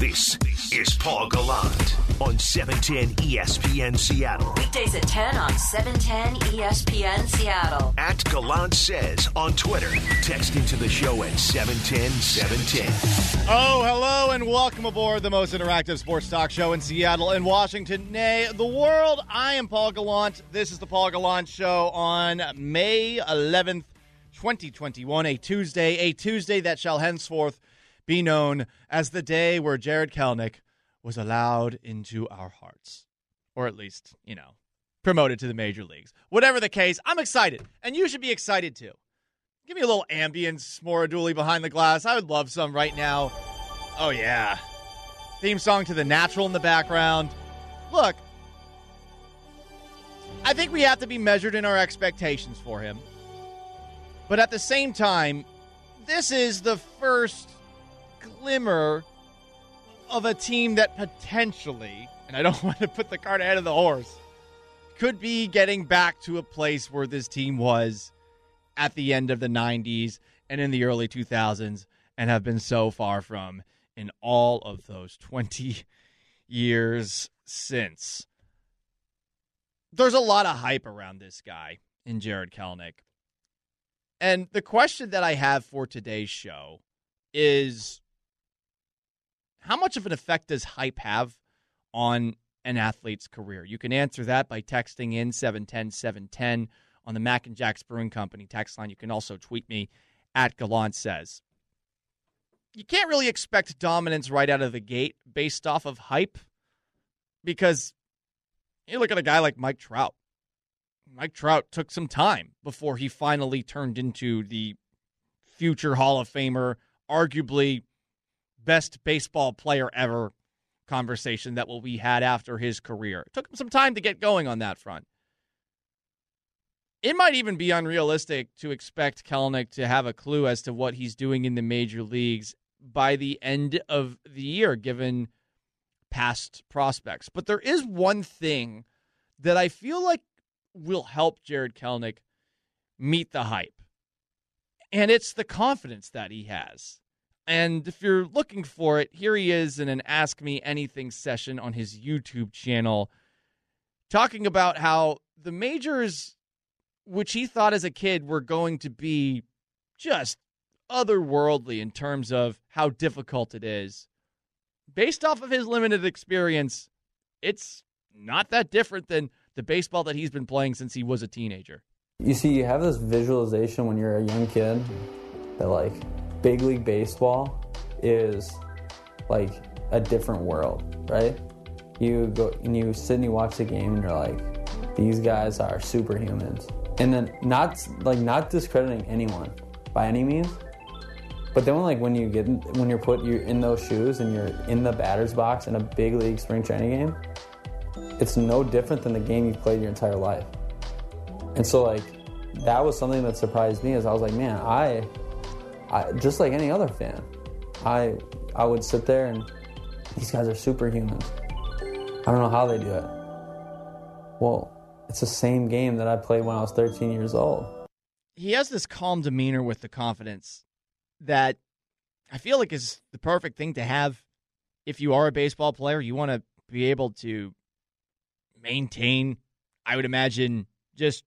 This is Paul Gallant on E 710 ESPN Seattle. Weekdays at 10 on 710 ESPN Seattle. At Gallant Says on Twitter. Text into the show at 710 710. Oh, hello, and welcome aboard the most interactive sports talk show in Seattle and Washington, nay, the world. I am Paul Gallant. This is the Paul Gallant Show on May 11th, 2021, a Tuesday, a Tuesday that shall henceforth be known as the day where Jared Kelenic was allowed into our hearts. Or at least, you know, promoted to the major leagues. Whatever the case, I'm excited, and you should be excited too. Give me a little ambience, Dooley behind the glass. I would love some right now. Oh, yeah. Theme song to The Natural in the background. Look, I think we have to be measured in our expectations for him. But at the same time, this is the first glimmer of a team that potentially, and I don't want to put the cart ahead of the horse, could be getting back to a place where this team was at the end of the 90s and in the early 2000s and have been so far from in all of those 20 years since. There's a lot of hype around this guy in Jared Kelenic. And the question that I have for today's show is how much of an effect does hype have on an athlete's career? You can answer that by texting in 710 710 on the Mac and Jack's Brewing Company text line. You can also tweet me at Gallant Says. You can't really expect dominance right out of the gate based off of hype because you look at a guy like Mike Trout. Mike Trout took some time before he finally turned into the future Hall of Famer, arguably best baseball player ever conversation that will be had after his career. It took him some time to get going on that front. It might even be unrealistic to expect Kelenic to have a clue as to what he's doing in the major leagues by the end of the year, given past prospects. But there is one thing that I feel like will help Jared Kelenic meet the hype, and it's the confidence that he has. And if you're looking for it, here he is in an Ask Me Anything session on his YouTube channel, talking about how the majors, which he thought as a kid were going to be just otherworldly in terms of how difficult it is, based off of his limited experience, it's not that different than the baseball that he's been playing since he was a teenager. You see, you have this visualization when you're a young kid that, like, big league baseball is like a different world, right? You go and you sit and you watch the game and you're like, these guys are superhumans. And then not like not discrediting anyone by any means, but then like when you get when you're put you in those shoes and you're in the batter's box in a big league spring training game, it's no different than the game you've played your entire life. And so like that was something that surprised me is I was like, man, I I, just like any other fan, I I would sit there and these guys are superhumans. I don't know how they do it. Well, it's the same game that I played when I was 13 years old. He has this calm demeanor with the confidence that I feel like is the perfect thing to have if you are a baseball player. You want to be able to maintain, I would imagine, just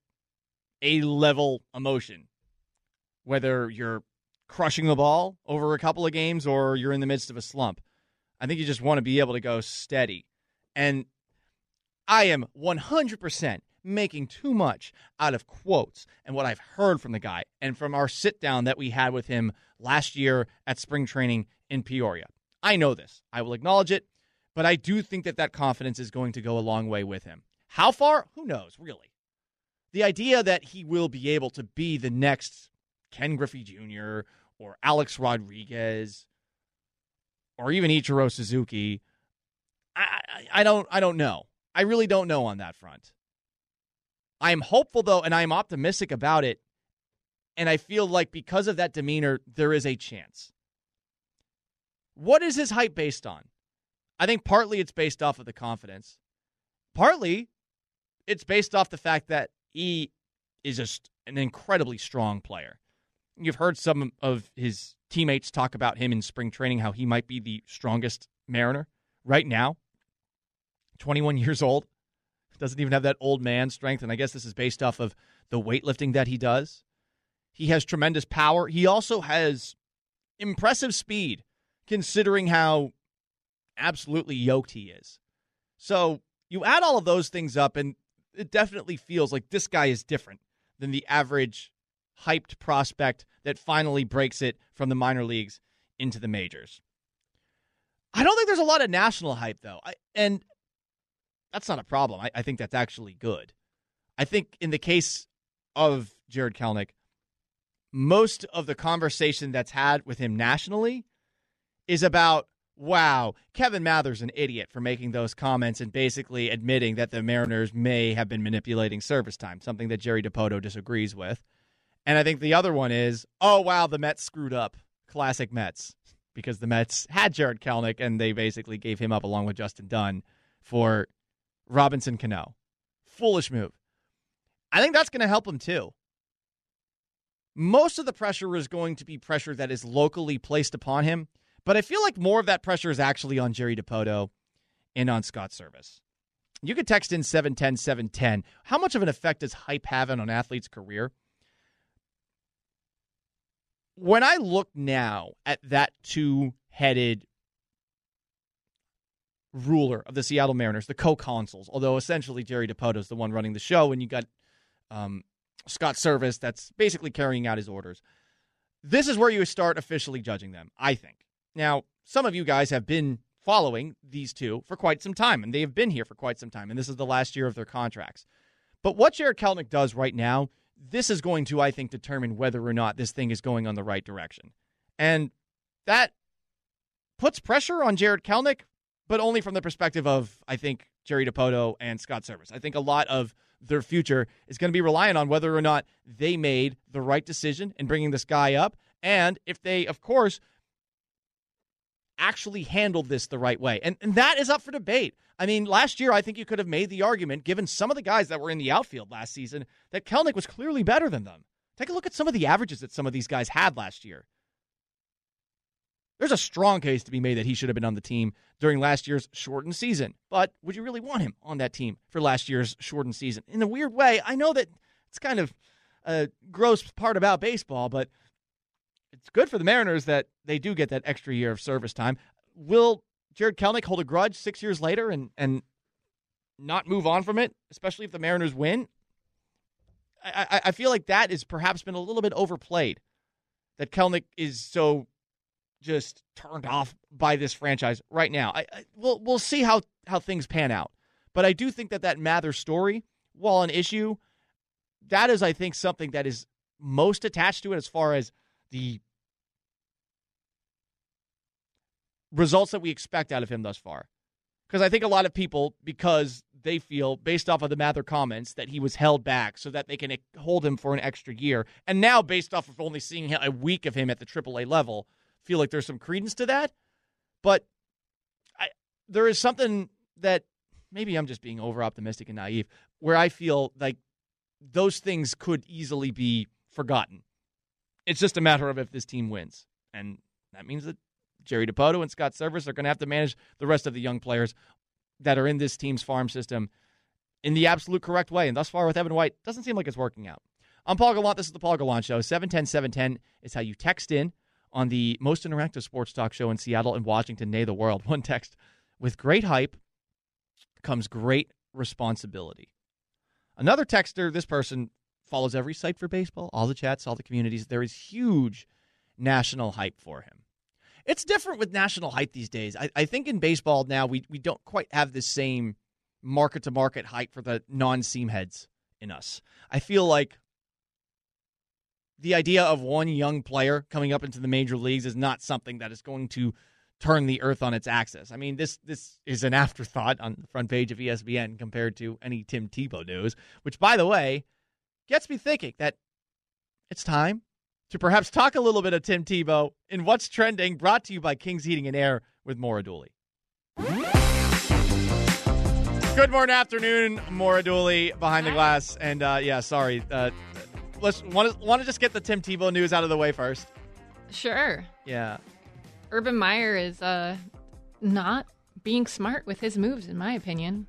a level emotion, whether you're crushing the ball over a couple of games or you're in the midst of a slump. I think you just want to be able to go steady. And I am 100% making too much out of quotes and what I've heard from the guy and from our sit down that we had with him last year at spring training in Peoria. I know this. I will acknowledge it, but I do think that that confidence is going to go a long way with him. How far? Who knows, really. The idea that he will be able to be the next Ken Griffey Jr. or Alex Rodriguez or even Ichiro Suzuki, I, I, I don't I don't know. I really don't know on that front. I am hopeful though, and I am optimistic about it. And I feel like because of that demeanor, there is a chance. What is his hype based on? I think partly it's based off of the confidence. Partly it's based off the fact that he is just an incredibly strong player. You've heard some of his teammates talk about him in spring training, how he might be the strongest Mariner right now. 21 years old, doesn't even have that old man strength. And I guess this is based off of the weightlifting that he does. He has tremendous power. He also has impressive speed, considering how absolutely yoked he is. So you add all of those things up, and it definitely feels like this guy is different than the average hyped prospect that finally breaks it from the minor leagues into the majors. I don't think there's a lot of national hype, though. I, and that's not a problem. I, I think that's actually good. I think in the case of Jared Kelenic, most of the conversation that's had with him nationally is about, wow, Kevin Mather's an idiot for making those comments and basically admitting that the Mariners may have been manipulating service time, something that Jerry Dipoto disagrees with. And I think the other one is, oh, wow, the Mets screwed up. Classic Mets. Because the Mets had Jared Kelenic and they basically gave him up along with Justin Dunn for Robinson Cano. Foolish move. I think that's going to help him too. Most of the pressure is going to be pressure that is locally placed upon him, but I feel like more of that pressure is actually on Jerry Dipoto and on Scott Servais. You could text in 710 710. How much of an effect does hype have on an athlete's career? When I look now at that two headed ruler of the Seattle Mariners, the co-consuls. Although essentially Jerry Dipoto is the one running the show, and you got um, Scott Servais that's basically carrying out his orders. This is where you start officially judging them, I think. Now, some of you guys have been following these two for quite some time, and they have been here for quite some time, and this is the last year of their contracts. But what Jarred Kelenic does right now, this is going to, I think, determine whether or not this thing is going on the right direction. And that puts pressure on Jared Kelenic but only from the perspective of, I think, Jerry Dipoto and Scott Servais. I think a lot of their future is going to be reliant on whether or not they made the right decision in bringing this guy up. And if they, of course, actually handled this the right way. And, and that is up for debate. I mean, last year, I think you could have made the argument, given some of the guys that were in the outfield last season, that Kelenic was clearly better than them. Take a look at some of the averages that some of these guys had last year there's a strong case to be made that he should have been on the team during last year's shortened season. But would you really want him on that team for last year's shortened season? In a weird way, I know that it's kind of a gross part about baseball, but it's good for the Mariners that they do get that extra year of service time. Will Jared Kelenic hold a grudge six years later and, and not move on from it, especially if the Mariners win? I, I, feel like that has perhaps been a little bit overplayed. That Kelenic is so just turned off by this franchise right now. I, I we'll we'll see how how things pan out, but I do think that that Mather story, while an issue, that is I think something that is most attached to it as far as the results that we expect out of him thus far. Because I think a lot of people, because they feel, based off of the Mather comments, that he was held back so that they can hold him for an extra year. And now, based off of only seeing a week of him at the AAA level, feel like there's some credence to that. But I, there is something that maybe I'm just being over optimistic and naive, where I feel like those things could easily be forgotten. It's just a matter of if this team wins. And that means that Jerry Dipoto and Scott Servais are going to have to manage the rest of the young players that are in this team's farm system in the absolute correct way. And thus far with Evan White, doesn't seem like it's working out. I'm Paul Gallant. This is the Paul Gallant Show. 710 710 is how you text in on the most interactive sports talk show in Seattle and Washington, nay, the world. One text with great hype comes great responsibility. Another texter, this person follows every site for baseball, all the chats, all the communities. There is huge national hype for him. It's different with national hype these days. I, I think in baseball now we, we don't quite have the same market to market hype for the non seam heads in us. I feel like the idea of one young player coming up into the major leagues is not something that is going to turn the earth on its axis. I mean, this this is an afterthought on the front page of ESPN compared to any Tim Tebow news, which by the way, gets me thinking that it's time to perhaps talk a little bit of Tim Tebow in what's trending, brought to you by King's Heating and Air with Maura Dooley. Good morning, afternoon, Maura Dooley behind the glass, and uh, yeah, sorry, uh, let's want to want to just get the Tim Tebow news out of the way first. Sure. Yeah. Urban Meyer is uh, not being smart with his moves, in my opinion.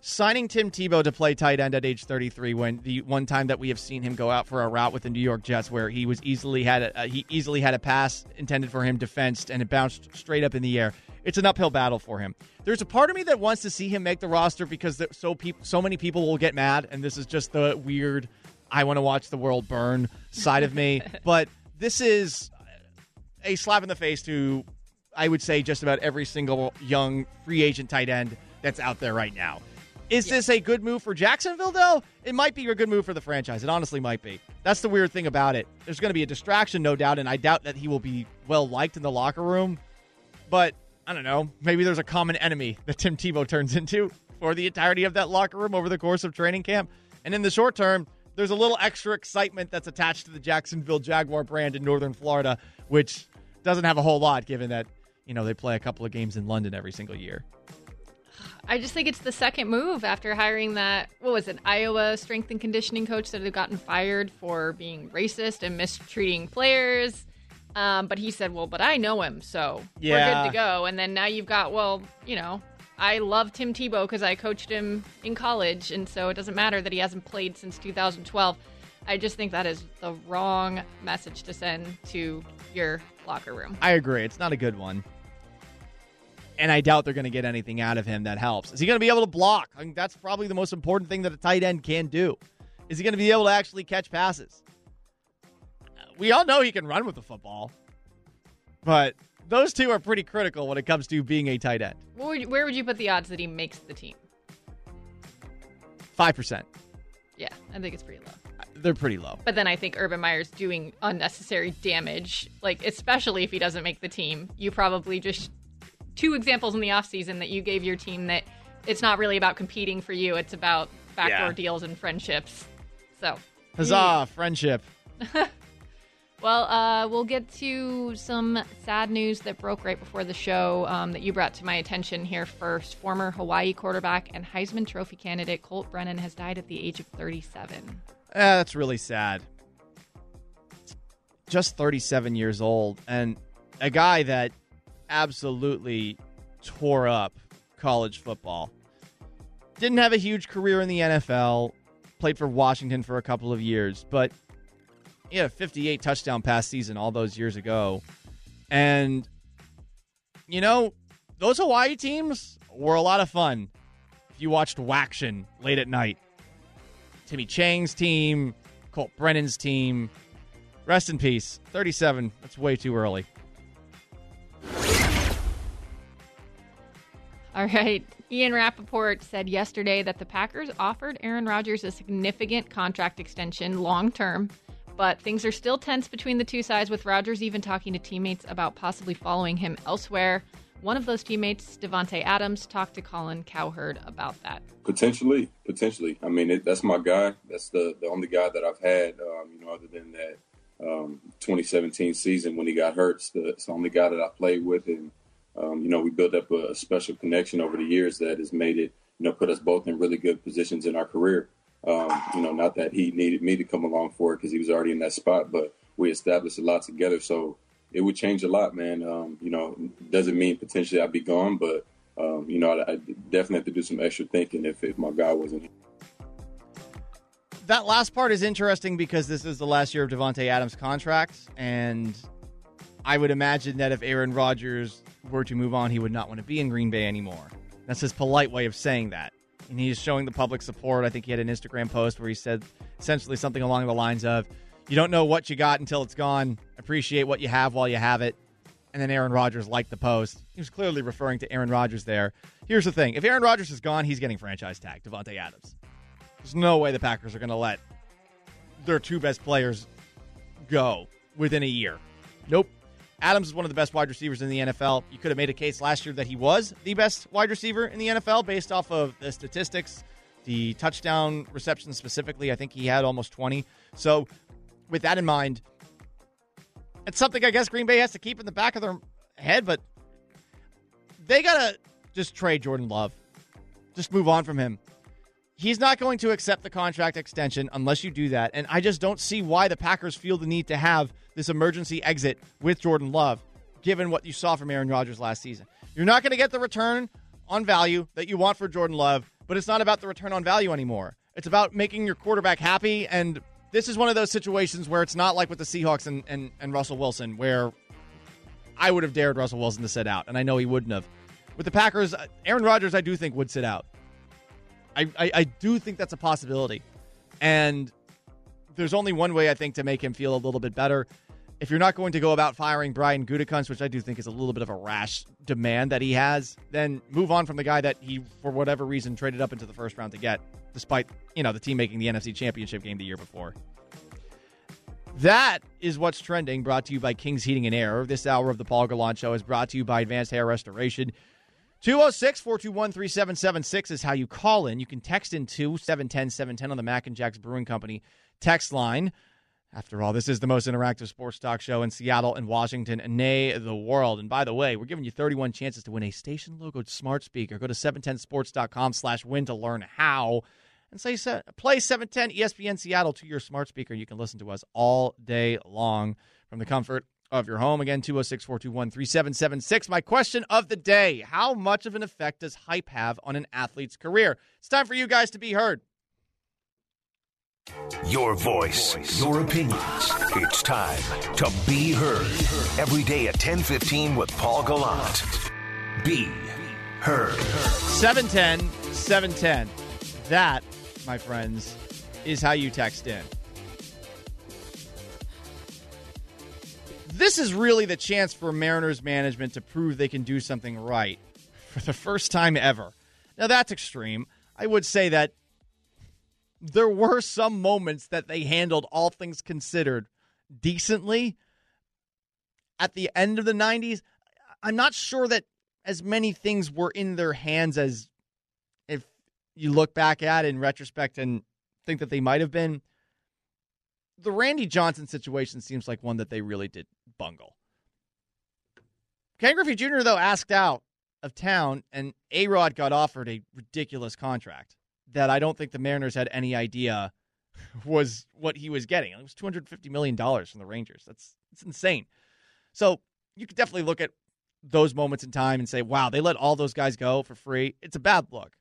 Signing Tim Tebow to play tight end at age 33, when the one time that we have seen him go out for a route with the New York Jets, where he was easily had a, uh, he easily had a pass intended for him defensed and it bounced straight up in the air. It's an uphill battle for him. There's a part of me that wants to see him make the roster because so peop, so many people will get mad, and this is just the weird. I want to watch the world burn side of me, but this is a slap in the face to, I would say, just about every single young free agent tight end that's out there right now. Is this a good move for Jacksonville, though? It might be a good move for the franchise. It honestly might be. That's the weird thing about it. There's going to be a distraction, no doubt, and I doubt that he will be well liked in the locker room. But I don't know. Maybe there's a common enemy that Tim Tebow turns into for the entirety of that locker room over the course of training camp. And in the short term, there's a little extra excitement that's attached to the Jacksonville Jaguar brand in Northern Florida, which doesn't have a whole lot given that, you know, they play a couple of games in London every single year. I just think it's the second move after hiring that, what was it, Iowa strength and conditioning coach that had gotten fired for being racist and mistreating players. Um, but he said, well, but I know him, so we're Yeah. good to go. And then now you've got, well, you know, I love Tim Tebow because I coached him in college, and so it doesn't matter that he hasn't played since 2012. I just think that is the wrong message to send to your locker room. I agree. It's not a good one. And I doubt they're going to get anything out of him that helps. Is he going to be able to block? I think that's probably the most important thing that a tight end can do. Is he going to be able to actually catch passes? We all know he can run with the football, but those two are pretty critical when it comes to being a tight end. Where would, where would you put the odds that he makes the team? 5%. Yeah, I think it's pretty low. They're pretty low. But then I think Urban Meyer's doing unnecessary damage, like especially if he doesn't make the team. You probably just two examples in the offseason that you gave your team that it's not really about competing for you, it's about backdoor Yeah. deals and friendships. So, Huzzah, friendship. well, uh, we'll get to some sad news that broke right before the show um, that you brought to my attention here first. Former Hawaii quarterback and Heisman Trophy candidate Colt Brennan has died at the age of 37. Eh, that's really sad. Just 37 years old, and a guy that absolutely tore up college football. Didn't have a huge career in the NFL, played for Washington for a couple of years, but he had a 58 touchdown pass season all those years ago. And, you know, those Hawaii teams were a lot of fun if you watched Waction late at night. Timmy Chang's team, Colt Brennan's team. Rest in peace. 37. That's way too early. All right. Ian Rapoport said yesterday that the Packers offered Aaron Rodgers a significant contract extension long term, but things are still tense between the two sides, with Rodgers even talking to teammates about possibly following him elsewhere. One of those teammates, Davante Adams, talked to Colin Cowherd about that. Potentially, potentially. I mean, it, that's my guy. That's the the only guy that I've had. Um, you know, other than that um, 2017 season when he got hurt, it's the, it's the only guy that I played with, and um, you know, we built up a, special connection over the years that has made it, you know, put us both in really good positions in our career. Um, you know, not that he needed me to come along for it because he was already in that spot, but we established a lot together. So it would change a lot, man. Um, you know, doesn't mean potentially I'd be gone, but um, you know, I, I definitely have to do some extra thinking if, if my guy wasn't here. That last part is interesting because this is the last year of Davante Adams' contract, and I would imagine that if Aaron Rodgers were to move on, he would not want to be in Green Bay anymore. That's his polite way of saying that. And he's showing the public support. I think he had an Instagram post where he said essentially something along the lines of, You don't know what you got until it's gone. Appreciate what you have while you have it. And then Aaron Rodgers liked the post. He was clearly referring to Aaron Rodgers there. Here's the thing if Aaron Rodgers is gone, he's getting franchise tag, Davante Adams. There's no way the Packers are going to let their two best players go within a year. Nope. Adams is one of the best wide receivers in the NFL. You could have made a case last year that he was the best wide receiver in the NFL based off of the statistics, the touchdown receptions specifically. I think he had almost 20. So, with that in mind, it's something I guess Green Bay has to keep in the back of their head, but they got to just trade Jordan Love. Just move on from him. He's not going to accept the contract extension unless you do that. And I just don't see why the Packers feel the need to have this emergency exit with Jordan Love, given what you saw from Aaron Rodgers last season. You're not going to get the return on value that you want for Jordan Love, but it's not about the return on value anymore. It's about making your quarterback happy. And this is one of those situations where it's not like with the Seahawks and, and, and Russell Wilson, where I would have dared Russell Wilson to sit out, and I know he wouldn't have. With the Packers, uh, Aaron Rodgers, I do think would sit out. I, I, I do think that's a possibility. And there's only one way I think to make him feel a little bit better. If you're not going to go about firing Brian Gutekunst, which I do think is a little bit of a rash demand that he has, then move on from the guy that he, for whatever reason, traded up into the first round to get, despite you know the team making the NFC Championship game the year before. That is what's trending. Brought to you by Kings Heating and Air. This hour of the Paul Gallant Show is brought to you by Advanced Hair Restoration. 206 421 3776 is how you call in. You can text in to 710 710 on the Mac and Jacks Brewing Company text line. After all, this is the most interactive sports talk show in Seattle and Washington, nay, the world. And by the way, we're giving you 31 chances to win a station logoed smart speaker. Go to 710sports.com slash win to learn how. And say, play 710 ESPN Seattle to your smart speaker. You can listen to us all day long from the comfort of your home. Again, 206 421 3776. My question of the day How much of an effect does hype have on an athlete's career? It's time for you guys to be heard. Your voice, your opinions. It's time to be heard. Every day at 1015 with Paul Gallant. Be heard. 710 710. That, my friends, is how you text in. This is really the chance for Mariners management to prove they can do something right for the first time ever. Now, that's extreme. I would say that there were some moments that they handled, all things considered, decently. At the end of the 90s, I'm not sure that as many things were in their hands as if you look back at in retrospect and think that they might have been. The Randy Johnson situation seems like one that they really did bungle. Ken Griffey Jr., though, asked out of town, and A Rod got offered a ridiculous contract that I don't think the Mariners had any idea was what he was getting. It was $250 million from the Rangers. That's, that's insane. So you could definitely look at those moments in time and say, wow, they let all those guys go for free. It's a bad look.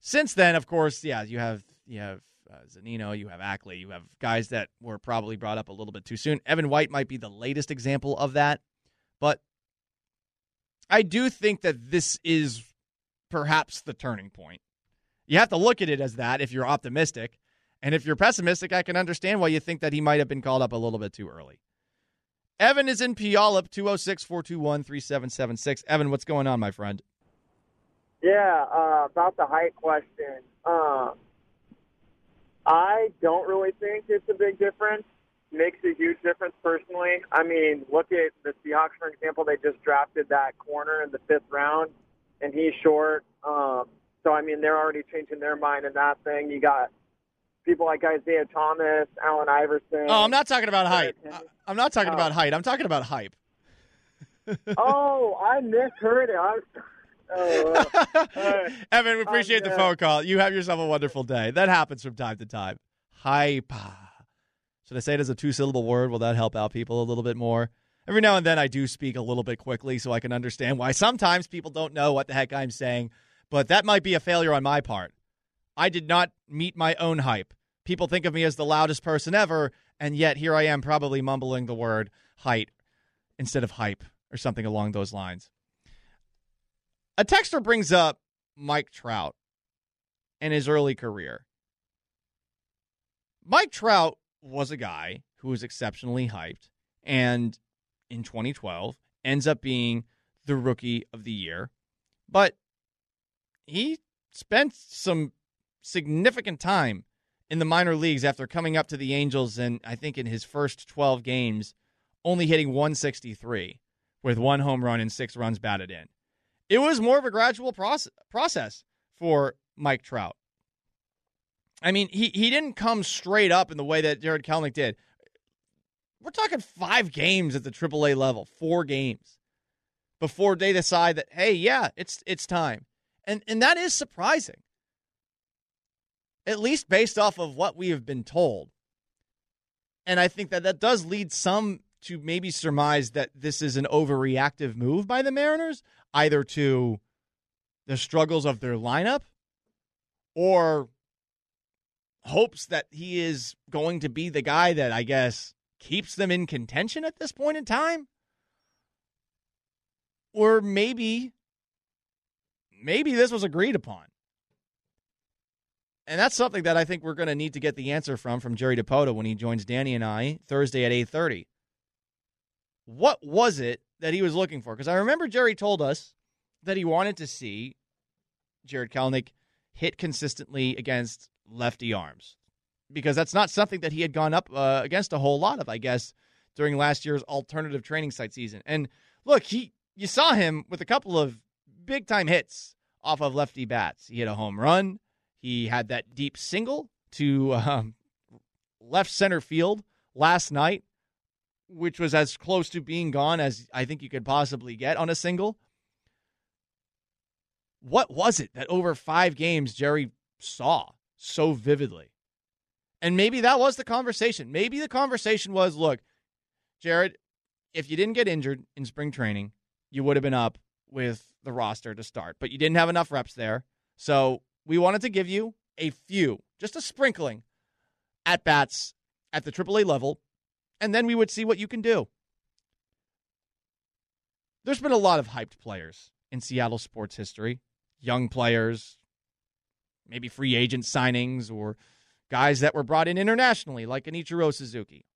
Since then, of course, yeah, you have you have uh, Zunino, you have Ackley, you have guys that were probably brought up a little bit too soon. Evan White might be the latest example of that, but I do think that this is perhaps the turning point. You have to look at it as that if you're optimistic. And if you're pessimistic, I can understand why you think that he might have been called up a little bit too early. Evan is in Puyallup, 206 421 3776. Evan, what's going on, my friend? Yeah, uh, about the height question. Uh, I don't really think it's a big difference. Makes a huge difference personally. I mean, look at the Seahawks, for example. They just drafted that corner in the fifth round, and he's short. Um, so, I mean, they're already changing their mind in that thing. You got people like Isaiah Thomas, Allen Iverson. Oh, I'm not talking about height. I'm not talking about height. I'm talking about hype. oh, I misheard it. I was, oh, Evan, we appreciate the phone call. You have yourself a wonderful day. That happens from time to time. Hype. Should I say it as a two syllable word? Will that help out people a little bit more? Every now and then I do speak a little bit quickly so I can understand why sometimes people don't know what the heck I'm saying, but that might be a failure on my part. I did not meet my own hype. People think of me as the loudest person ever, and yet here I am probably mumbling the word height instead of hype or something along those lines. A texter brings up Mike Trout and his early career. Mike Trout was a guy who was exceptionally hyped and in 2012 ends up being the rookie of the year. But he spent some significant time in the minor leagues after coming up to the Angels and I think in his first 12 games only hitting 163 with one home run and six runs batted in. It was more of a gradual process process for Mike Trout. I mean, he, he didn't come straight up in the way that Jared Kelenic did. We're talking five games at the AAA level, four games before they decide that, hey, yeah, it's it's time. And and that is surprising. at least based off of what we have been told. And I think that that does lead some to maybe surmise that this is an overreactive move by the Mariners, either to the struggles of their lineup or hopes that he is going to be the guy that I guess keeps them in contention at this point in time. Or maybe maybe this was agreed upon. And that's something that I think we're going to need to get the answer from from Jerry Dipoto when he joins Danny and I Thursday at 8:30. What was it that he was looking for? Because I remember Jerry told us that he wanted to see Jared Kelenic hit consistently against lefty arms because that's not something that he had gone up uh, against a whole lot of, I guess, during last year's alternative training site season. And look, he you saw him with a couple of big time hits off of lefty bats. He hit a home run. He had that deep single to um, left center field last night, which was as close to being gone as I think you could possibly get on a single. What was it that over five games Jerry saw so vividly? And maybe that was the conversation. Maybe the conversation was look, Jared, if you didn't get injured in spring training, you would have been up with the roster to start, but you didn't have enough reps there. So we wanted to give you a few, just a sprinkling at bats at the AAA level, and then we would see what you can do. There's been a lot of hyped players in Seattle sports history, young players, maybe free agent signings or guys that were brought in internationally, like an Ichiro Suzuki.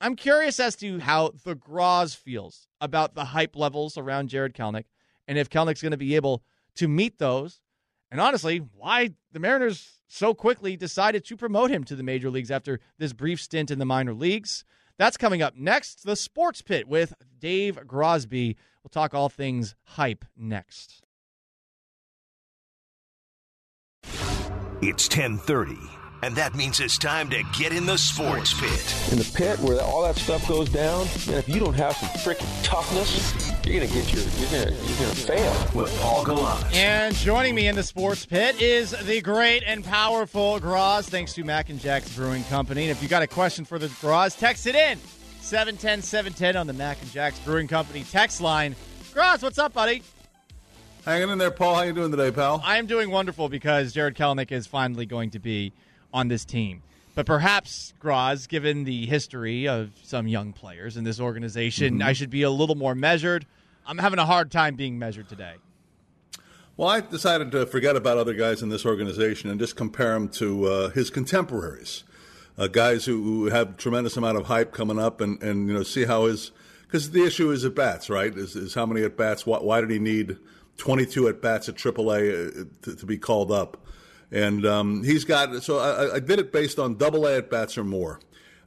I'm curious as to how the Graz feels about the hype levels around Jared Kelenic and if Kelenic's going to be able to meet those. And honestly, why the Mariners so quickly decided to promote him to the major leagues after this brief stint in the minor leagues. That's coming up next. The Sports Pit with Dave Grosby. We'll talk all things hype next. It's 1030 and that means it's time to get in the sports pit. In the pit where all that stuff goes down, and if you don't have some freaking toughness, you're gonna get your you're gonna you're gonna fail. With Paul Gallant. And joining me in the sports pit is the great and powerful Graz, thanks to Mac and Jack's Brewing Company. And if you got a question for the Graz, text it in. 710 710 on the Mac and Jack's Brewing Company text line. Graz, what's up, buddy? Hanging in there, Paul. How you doing today, pal? I am doing wonderful because Jared Kelenic is finally going to be on this team. But perhaps, Graz, given the history of some young players in this organization, mm-hmm. I should be a little more measured. I'm having a hard time being measured today. Well, I decided to forget about other guys in this organization and just compare him to uh, his contemporaries, uh, guys who, who have tremendous amount of hype coming up, and, and you know see how his because the issue is at bats, right? Is, is how many at bats? Why, why, did he need 22 at bats at AAA uh, to, to be called up? And um, he's got, so I, I, did it based on double A at bats or more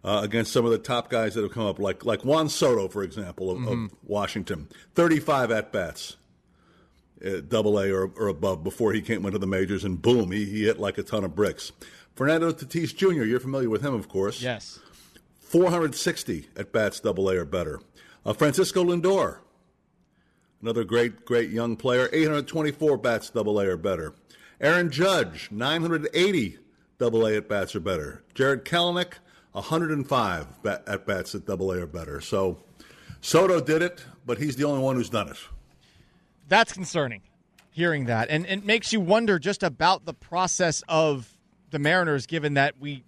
uh, against some of the top guys that have come up, like, like Juan Soto, for example, of, mm-hmm. of Washington. 35 at bats, uh, double A or, or, above before he came into the majors, and boom, he, he hit like a ton of bricks. Fernando Tatis Jr., you're familiar with him, of course. Yes. 460 at bats, double A or better. Uh, Francisco Lindor, another great, great young player, 824 bats, double A or better. Aaron Judge, 980 double A at bats or better. Jared Kelenic, 105 at bats at double A or better. So Soto did it, but he's the only one who's done it. That's concerning, hearing that. And it makes you wonder just about the process of the Mariners, given that we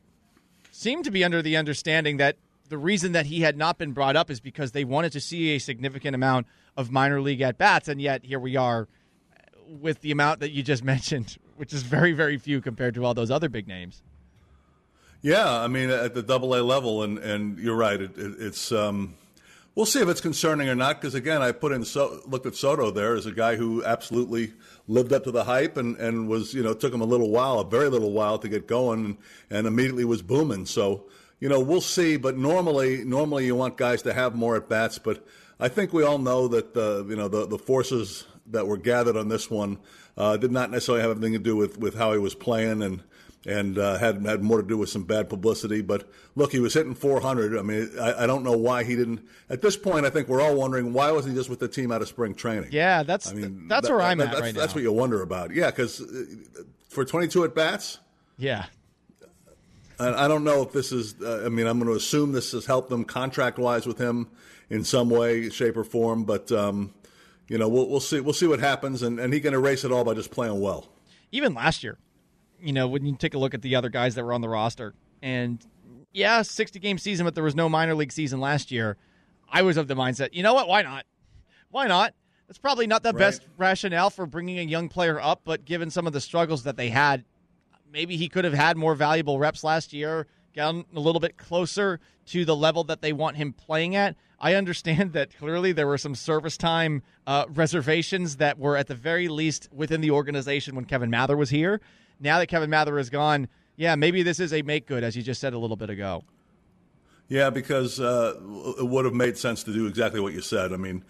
seem to be under the understanding that the reason that he had not been brought up is because they wanted to see a significant amount of minor league at bats, and yet here we are with the amount that you just mentioned, which is very, very few compared to all those other big names. Yeah, I mean at the double A level, and, and you're right. It, it, it's um, we'll see if it's concerning or not. Because again, I put in so, looked at Soto there as a guy who absolutely lived up to the hype and, and was you know took him a little while, a very little while to get going, and, and immediately was booming. So you know we'll see. But normally, normally you want guys to have more at bats, but I think we all know that the you know the the forces that were gathered on this one uh, did not necessarily have anything to do with, with how he was playing and and uh, had had more to do with some bad publicity. But look, he was hitting 400. I mean, I, I, don't know why he didn't. At this point, I think we're all wondering why wasn't he just with the team out of spring training? Yeah, that's I mean, that's that, where I'm that, at that's, right That's now. That's what you wonder about. Yeah, because uh, for 22 at bats. Yeah. I don't know if this is. Uh, I mean, I'm going to assume this has helped them contract wise with him in some way, shape, or form. But um, you know, we'll, we'll see. We'll see what happens, and, and he can erase it all by just playing well. Even last year, you know, when you take a look at the other guys that were on the roster, and yeah, 60 game season, but there was no minor league season last year. I was of the mindset, you know what? Why not? Why not? That's probably not the right. best rationale for bringing a young player up, but given some of the struggles that they had, maybe he could have had more valuable reps last year, gotten a little bit closer to the level that they want him playing at. I understand that clearly there were some service time uh, reservations that were at the very least within the organization when Kevin Mather was here. Now that Kevin Mather is gone, yeah, maybe this is a make good, as you just said a little bit ago. Yeah, because uh, it would have made sense to do exactly what you said. I mean,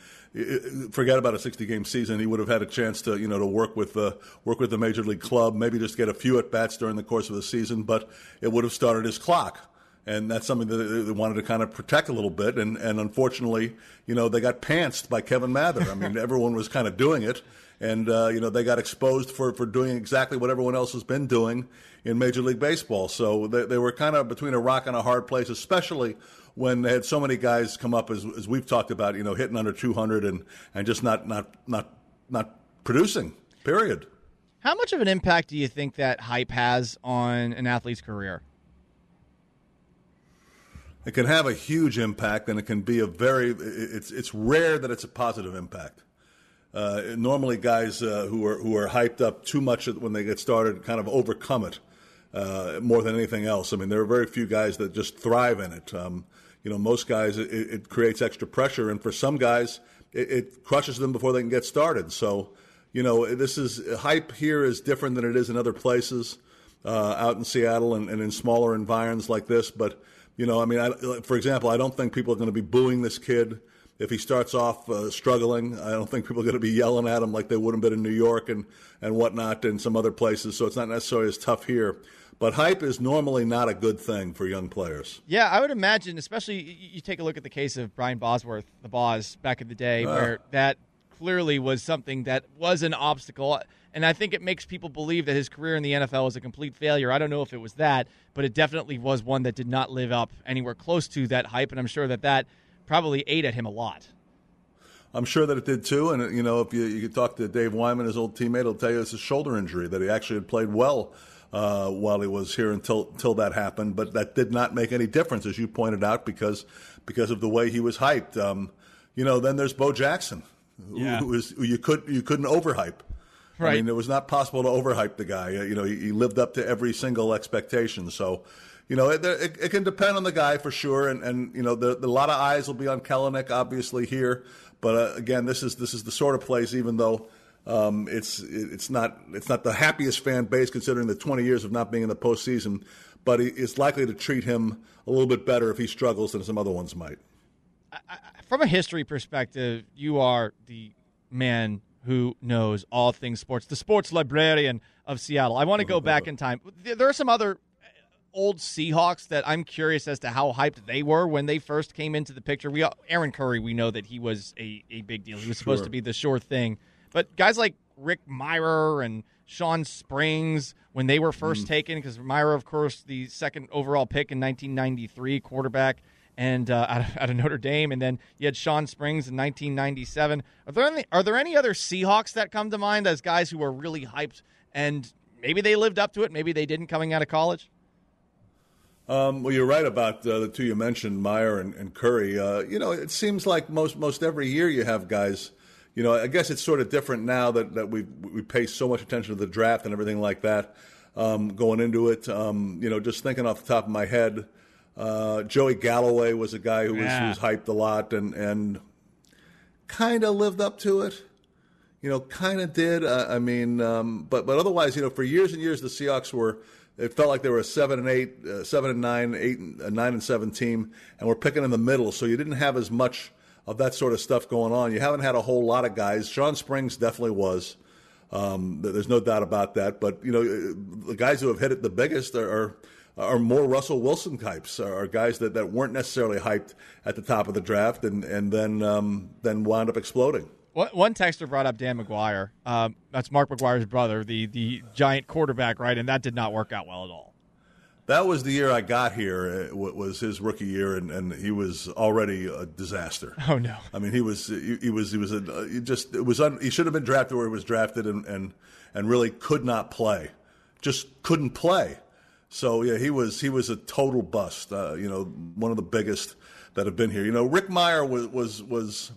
forget about a 60 game season. He would have had a chance to, you know, to work with the work with the major league club, maybe just get a few at bats during the course of the season, but it would have started his clock. And that's something that they wanted to kind of protect a little bit. And, and unfortunately, you know, they got pantsed by Kevin Mather. I mean, everyone was kind of doing it. And, uh, you know, they got exposed for, for doing exactly what everyone else has been doing in Major League Baseball. So they, they were kind of between a rock and a hard place, especially when they had so many guys come up as, as we've talked about, you know, hitting under 200 and, and just not, not, not, not producing, period. How much of an impact do you think that hype has on an athlete's career? It can have a huge impact, and it can be a very. It's it's rare that it's a positive impact. Uh, normally, guys uh, who are who are hyped up too much when they get started kind of overcome it uh, more than anything else. I mean, there are very few guys that just thrive in it. Um, you know, most guys it, it, creates extra pressure, and for some guys, it, it, crushes them before they can get started. So, you know, this is hype here is different than it is in other places uh, out in Seattle and, and, in smaller environs like this. But you know, I mean, I, for example, I don't think people are going to be booing this kid if he starts off uh, struggling. I don't think people are going to be yelling at him like they would have been in New York and and whatnot and some other places. So it's not necessarily as tough here. But hype is normally not a good thing for young players. Yeah, I would imagine, especially you take a look at the case of Brian Bosworth, the Boz, back in the day, uh. where that clearly was something that was an obstacle. And I think it makes people believe that his career in the NFL was a complete failure. I don't know if it was that, but it definitely was one that did not live up anywhere close to that hype. And I'm sure that that probably ate at him a lot. I'm sure that it did too. And, you know, if you, you could talk to Dave Wyman, his old teammate, he'll tell you it's a shoulder injury, that he actually had played well uh, while he was here until until that happened. But that did not make any difference, as you pointed out, because because of the way he was hyped. Um, you know, then there's Bo Jackson, yeah. who, was who you could you couldn't overhype. Right. I mean, it was not possible to overhype the guy. You know, he, he lived up to every single expectation. So, you know, it, it, it, can depend on the guy for sure. And, and you know, the, the, a lot of eyes will be on Kelenic, obviously here. But uh, again, this is this is the sort of place, even though um, it's it's not it's not the happiest fan base considering the 20 years of not being in the postseason, but it's likely to treat him a little bit better if he struggles than some other ones might. From a history perspective, you are the man who knows all things sports, the sports librarian of Seattle. I want to go back in time. There are some other old Seahawks that I'm curious as to how hyped they were when they first came into the picture. We Aaron Curry, we know that he was a, a big deal. He was supposed sure. to be the sure thing. But guys like Rick Mirer and Shawn Springs, when they were first mm. taken, because Mirer, of course, the second overall pick in 1993, quarterback, and uh, out, of, out, of, Notre Dame, and then you had Shawn Springs in 1997. Are there any, are there any other Seahawks that come to mind as guys who were really hyped and maybe they lived up to it, maybe they didn't coming out of college? Um, well, you're right about uh, the two you mentioned, Mirer and, and Curry. Uh, you know, it seems like most most every year you have guys you know, I guess it's sort of different now that, that we we pay so much attention to the draft and everything like that um, going into it. Um, you know, just thinking off the top of my head, uh, Joey Galloway was a guy who, yeah. was, who was hyped a lot and and kind of lived up to it. You know, kind of did. Uh, I mean, um, but but otherwise, you know, for years and years, the Seahawks were. It felt like they were a seven and eight, uh, seven and nine, eight, and, uh, nine and seven team, and we're picking in the middle. So you didn't have as much of that sort of stuff going on. You haven't had a whole lot of guys. Shawn Springs definitely was. Um, there's no doubt about that. But you know, the guys who have hit it the biggest are. are are more Russell Wilson types, are guys that, that weren't necessarily hyped at the top of the draft and, and then um, then wound up exploding. One texter brought up Dan McGwire. Um, that's Mark McGwire's brother, the the giant quarterback, right? And that did not work out well at all that was the year I got here. It was his rookie year, and, and he was already a disaster. Oh no! I mean, he was he, he was he was a he just it was un, he should have been drafted where he was drafted, and and and really could not play, just couldn't play. So yeah, he was he was a total bust. Uh, you know, one of the biggest that have been here. You know, Rick Mirer was was was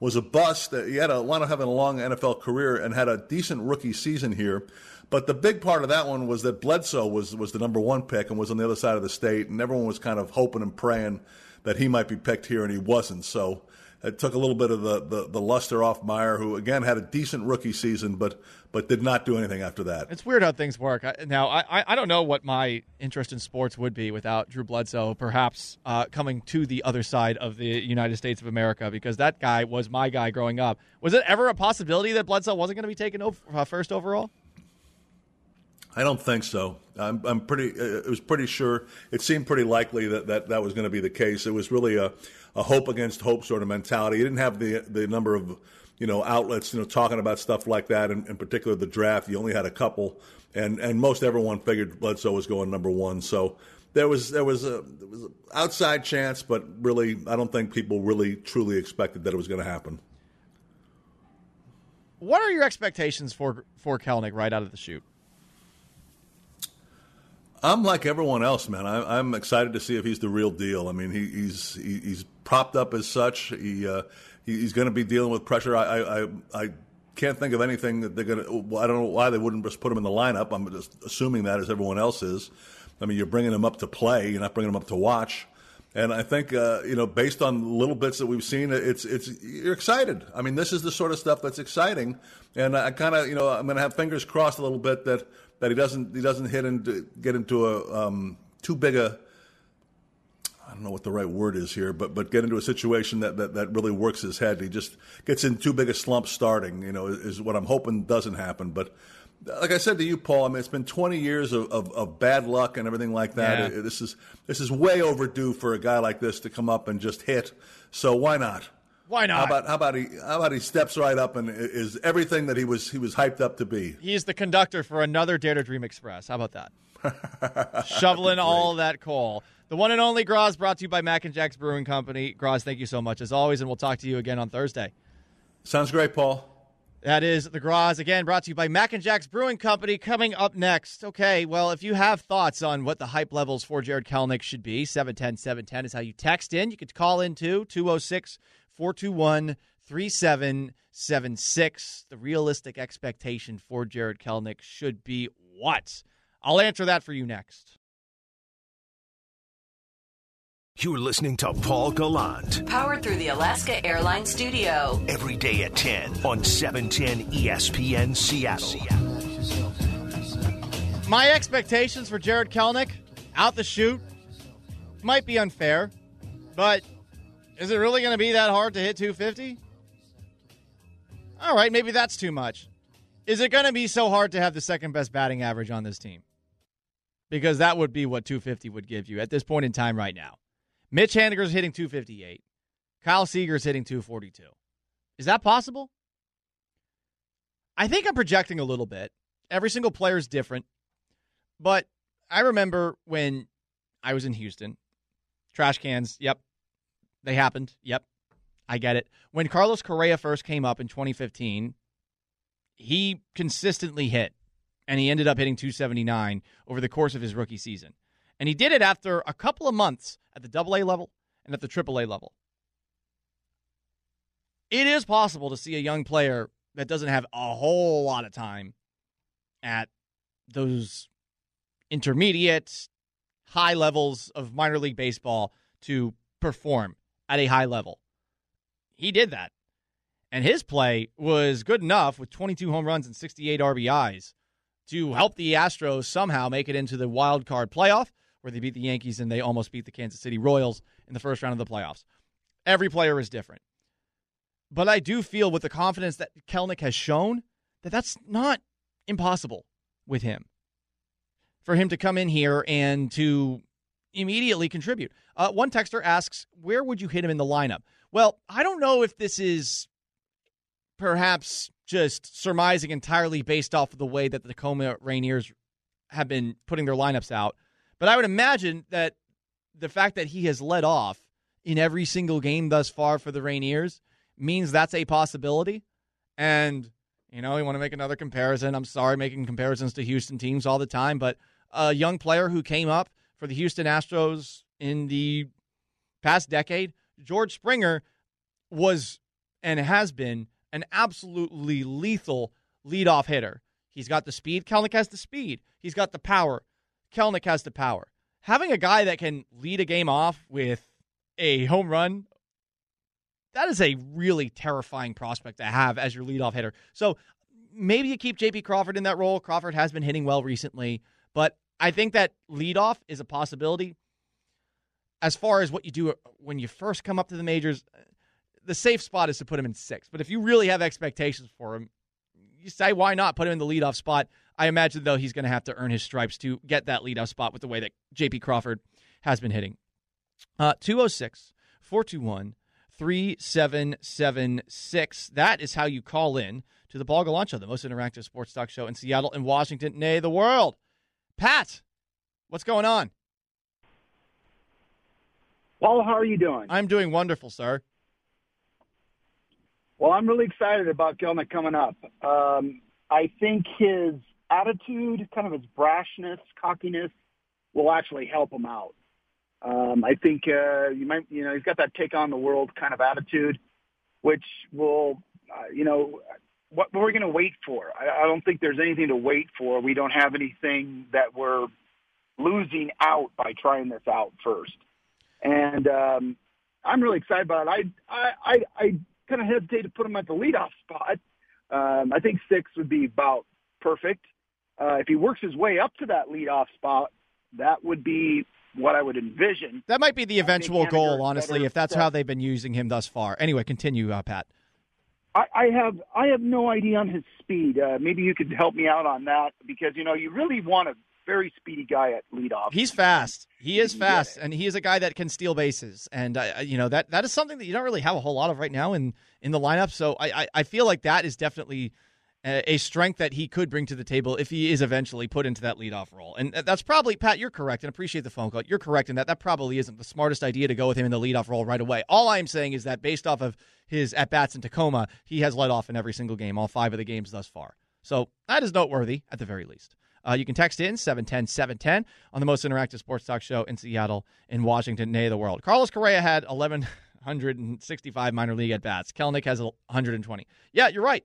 was a bust. That he had a lot of having a long NFL career and had a decent rookie season here. But the big part of that one was that Bledsoe was was the number one pick and was on the other side of the state, and everyone was kind of hoping and praying that he might be picked here, and he wasn't. So it took a little bit of the, the, the luster off Mirer, who again had a decent rookie season, but but did not do anything after that. It's weird how things work. Now I I don't know what my interest in sports would be without Drew Bledsoe, perhaps uh, coming to the other side of the United States of America, because that guy was my guy growing up. Was it ever a possibility that Bledsoe wasn't going to be taken over, uh, first overall? I don't think so. I'm, I'm pretty. Uh, it was pretty sure. It seemed pretty likely that that, that was going to be the case. It was really a, a hope against hope sort of mentality. He didn't have the the number of you know outlets you know talking about stuff like that. In, in particular, the draft. You only had a couple, and and most everyone figured Bledsoe was going number one. So there was there was a there was an outside chance, but really, I don't think people really truly expected that it was going to happen. What are your expectations for for Kelenic right out of the chute? I'm like everyone else, man. I, am excited to see if he's the real deal. I mean, he, he's he, he's propped up as such. He, uh, he he's going to be dealing with pressure. I, I I can't think of anything that they're going to. I don't know why they wouldn't just put him in the lineup. I'm just assuming that as everyone else is. I mean, you're bringing him up to play. You're not bringing him up to watch. And I think uh, you know, based on little bits that we've seen, it's it's you're excited. I mean, this is the sort of stuff that's exciting. And I kind of you know, I'm going to have fingers crossed a little bit that that he doesn't he doesn't hit into get into a um, too big a I don't know what the right word is here, but but get into a situation that, that, that really works his head. He just gets in too big a slump starting. You know, is, is what I'm hoping doesn't happen. But like I said to you, Paul, I mean it's been 20 years of, of, of bad luck and everything like that. Yeah. This is this is way overdue for a guy like this to come up and just hit. So why not? Why not? How about how about he how about he steps right up and is everything that he was he was hyped up to be? He's the conductor for another Dare to Dream Express. How about that? Shoveling all that coal. The one and only Groz brought to you by Mac and Jack's Brewing Company. Groz, thank you so much as always, and we'll talk to you again on Thursday. Sounds great, Paul. That is the Groz again, brought to you by Mac and Jack's Brewing Company. Coming up next, okay. Well, if you have thoughts on what the hype levels for Jarred Kelenic should be, 710 710 is how you text in. You could call in too, 206 421 3776. The realistic expectation for Jarred Kelenic should be what? I'll answer that for you next. You're listening to Paul Gallant Powered through the Alaska Airlines Studio. every day at 10 on E 710 ESPN Seattle. My expectations for Jarred Kelenic out the chute might be unfair, but is it really going to be that hard to hit 250? All right, maybe that's too much. Is it going to be so hard to have the second best batting average on this team? Because that would be what 250 would give you at this point in time right now. Mitch Haniger's hitting 258. Kyle Seager's hitting 242. Is that possible? I think I'm projecting a little bit. Every single player is different. But I remember when I was in Houston, trash cans, yep, they happened. Yep, I get it. When Carlos Correa first came up in 2015, he consistently hit, and he ended up hitting 279 over the course of his rookie season. And he did it after a couple of months at the AA level and at the AAA level. It is possible to see a young player that doesn't have a whole lot of time at those intermediate, high levels of minor league baseball to perform at a high level. He did that. And his play was good enough with 22 home runs and 68 RBIs to help the Astros somehow make it into the wild card playoff where they beat the Yankees and they almost beat the Kansas City Royals in the first round of the playoffs. Every player is different. But I do feel with the confidence that Kelenic has shown that that's not impossible with him. For him to come in here and to immediately contribute. Uh, one texter asks, where would you hit him in the lineup? Well, I don't know if this is perhaps just surmising entirely based off of the way that the Tacoma Rainiers have been putting their lineups out. But I would imagine that the fact that he has led off in every single game thus far for the Rainiers means that's a possibility. And, you know, you want to make another comparison. I'm sorry making comparisons to Houston teams all the time, but a young player who came up for the Houston Astros in the past decade, George Springer was and has been an absolutely lethal leadoff hitter. He's got the speed. Kelenic has the speed. He's got the power. Kelenic has the power. Having a guy that can lead a game off with a home run, that is a really terrifying prospect to have as your leadoff hitter. So maybe you keep JP Crawford in that role. Crawford has been hitting well recently, but I think that leadoff is a possibility. As far as what you do when you first come up to the majors, the safe spot is to put him in six. But if you really have expectations for him, you say why not put him in the leadoff spot. I imagine though he's going to have to earn his stripes to get that leadoff spot with the way that J.P. Crawford has been hitting. Uh, 206 421 3776. That is how you call in to the Paul Gallant Show, the most interactive sports talk show in Seattle and Washington, nay, the world. Pat, what's going on? Paul, how are you doing? I'm doing wonderful, sir. Well, I'm really excited about Kelenic coming up. Um, I think his attitude, kind of his brashness, cockiness, will actually help him out. Um, I think uh, you might, you know, he's got that take on the world kind of attitude, which will, uh, you know, what we're going to wait for. I, I don't think there's anything to wait for. We don't have anything that we're losing out by trying this out first. And um, I'm really excited about it. I, I, I, I kind of hesitate to put him at the leadoff spot. Um, I think six would be about perfect. Uh, if he works his way up to that leadoff spot, that would be what I would envision. That might be the eventual goal, honestly, if that's how they've been using him thus far. Anyway, continue, uh, Pat. I, I have I have no idea on his speed. Uh, maybe you could help me out on that because you know you really want a very speedy guy at leadoff. He's fast. He is fast, and he is a guy that can steal bases. And uh, you know that that is something that you don't really have a whole lot of right now in in the lineup. So I I, I feel like that is definitely a, strength that he could bring to the table if he is eventually put into that leadoff role. And that's probably Pat. You're correct, and appreciate the phone call. You're correct in that. That probably isn't the smartest idea to go with him in the leadoff role right away. All I'm saying is that based off of his at bats in Tacoma, he has led off in every single game, all five of the games thus far. So that is noteworthy at the very least. Uh, you can text in 710 710 on the most interactive sports talk show in Seattle, in Washington, nay, the world. Carlos Correa had 1,165 minor league at bats. Kelenic has 120. Yeah, you're right.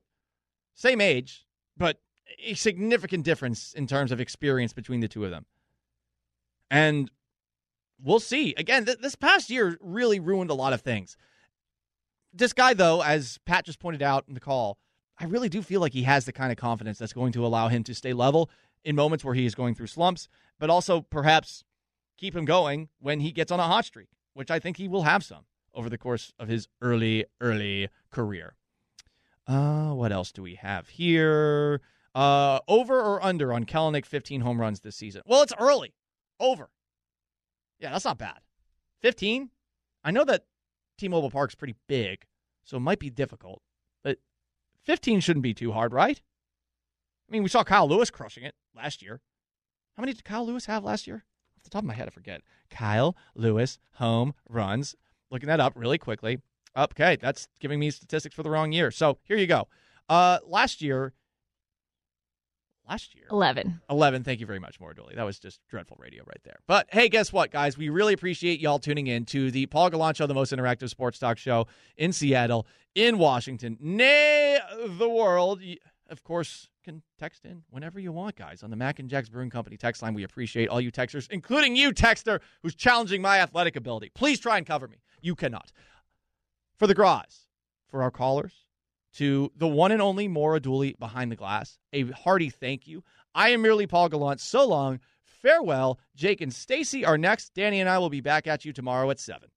Same age, but a significant difference in terms of experience between the two of them. And we'll see. Again, th- this past year really ruined a lot of things. This guy, though, as Pat just pointed out in the call, I really do feel like he has the kind of confidence that's going to allow him to stay level in moments where he is going through slumps, but also perhaps keep him going when he gets on a hot streak, which I think he will have some over the course of his early, early career. Uh, what else do we have here? Uh, over or under on Kelenic 15 home runs this season? Well, it's early. Over. Yeah, that's not bad. 15? I know that T-Mobile Park's pretty big, so it might be difficult, but 15 shouldn't be too hard, right? I mean, we saw Kyle Lewis crushing it last year. How many did Kyle Lewis have last year? Off the top of my head, I forget. Kyle Lewis home runs. Looking that up really quickly. Okay, that's giving me statistics for the wrong year. So here you go. Uh, last year, last year, 11. 11. Thank you very much, Maura Dooley. That was just dreadful radio right there. But hey, guess what, guys? We really appreciate y'all tuning in to the Paul Gallant Show, the most interactive sports talk show in Seattle, in Washington, nay, the world. Of course, can text in whenever you want, guys, on the Mac and Jacks Brewing Company text line. We appreciate all you texters, including you, texter, who's challenging my athletic ability. Please try and cover me. You cannot. For the Groz, for our callers, to the one and only Maura Dooley behind the glass, a hearty thank you. I am merely Paul Gallant. So long. Farewell. Jake and Stacy are next. Danny and I will be back at you tomorrow at 7.